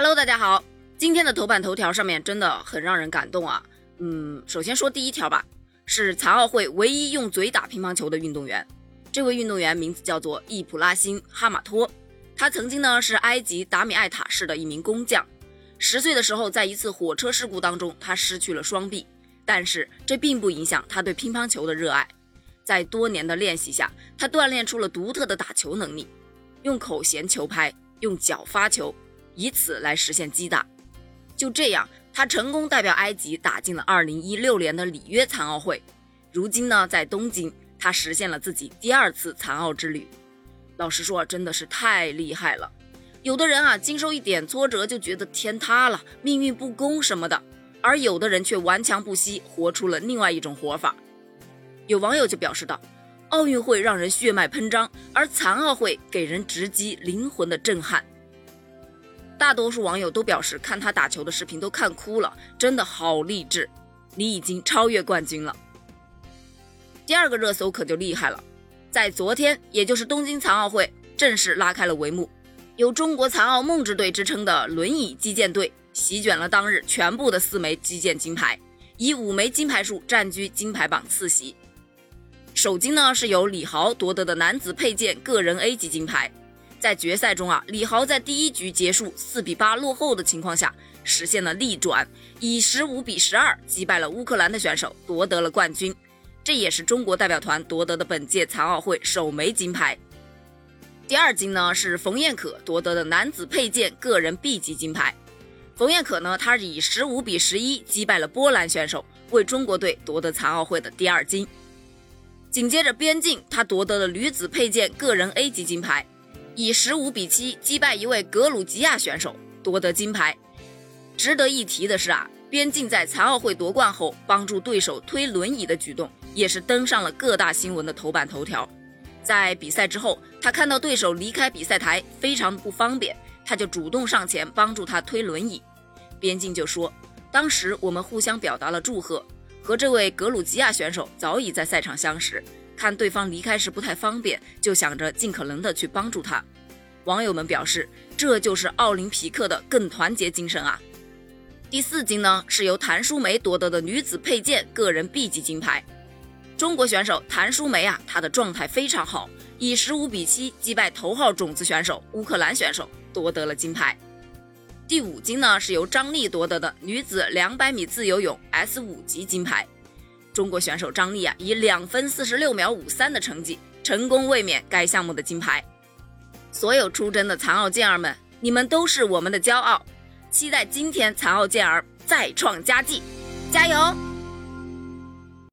Hello，大家好，今天的头版头条上面真的很让人感动啊。嗯，首先说第一条吧，是残奥会唯一用嘴打乒乓球的运动员。这位运动员名字叫做易普拉辛哈马托，他曾经呢是埃及达米艾塔市的一名工匠。十岁的时候，在一次火车事故当中，他失去了双臂，但是这并不影响他对乒乓球的热爱。在多年的练习下，他锻炼出了独特的打球能力，用口衔球拍，用脚发球，以此来实现击打。就这样，他成功代表埃及打进了2016年的里约残奥会。如今呢，在东京，他实现了自己第二次残奥之旅。老实说，真的是太厉害了。有的人啊，经受一点挫折就觉得天塌了，命运不公什么的，而有的人却顽强不息，活出了另外一种活法。有网友就表示道：“奥运会让人血脉喷张，而残奥会给人直击灵魂的震撼。”大多数网友都表示看他打球的视频都看哭了，真的好励志！你已经超越冠军了。第二个热搜可就厉害了，在昨天，也就是东京残奥会正式拉开了帷幕，有中国残奥梦之队之称的轮椅击剑队席卷了当日全部的四枚击剑金牌，以五枚金牌数占据金牌榜次席。首金呢是由李豪夺得的男子佩剑个人 A 级金牌，在决赛中啊，李豪在第一局结束四比八落后的情况下，实现了逆转，以十五比十二击败了乌克兰的选手，夺得了冠军。这也是中国代表团夺得的本届残奥会首枚金牌。第二金呢是冯彦可夺得的男子佩剑个人 B 级金牌。冯彦可呢，他以十五比十一击败了波兰选手，为中国队夺得残奥会的第二金。紧接着，边境他夺得了女子佩剑个人 A 级金牌，以十五比七击败一位格鲁吉亚选手，夺得金牌。值得一提的是啊，边境在残奥会夺冠后帮助对手推轮椅的举动，也是登上了各大新闻的头版头条。在比赛之后，他看到对手离开比赛台非常不方便，他就主动上前帮助他推轮椅。边境就说，当时我们互相表达了祝贺。和这位格鲁吉亚选手早已在赛场相识，看对方离开时不太方便，就想着尽可能的去帮助他。网友们表示，这就是奥林匹克的更团结精神啊！第四金呢，是由谭淑梅夺得的女子佩剑个人 B 级金牌。中国选手谭淑梅啊，她的状态非常好，以十五比七击败头号种子选手乌克兰选手，夺得了金牌。第五金呢是由张丽夺得的女子两百米自由泳 S 五级金牌。中国选手张丽啊，以两分四十六秒五三的成绩，成功卫冕该项目的金牌。所有出征的残奥健儿们，你们都是我们的骄傲！期待今天残奥健儿再创佳绩，加油！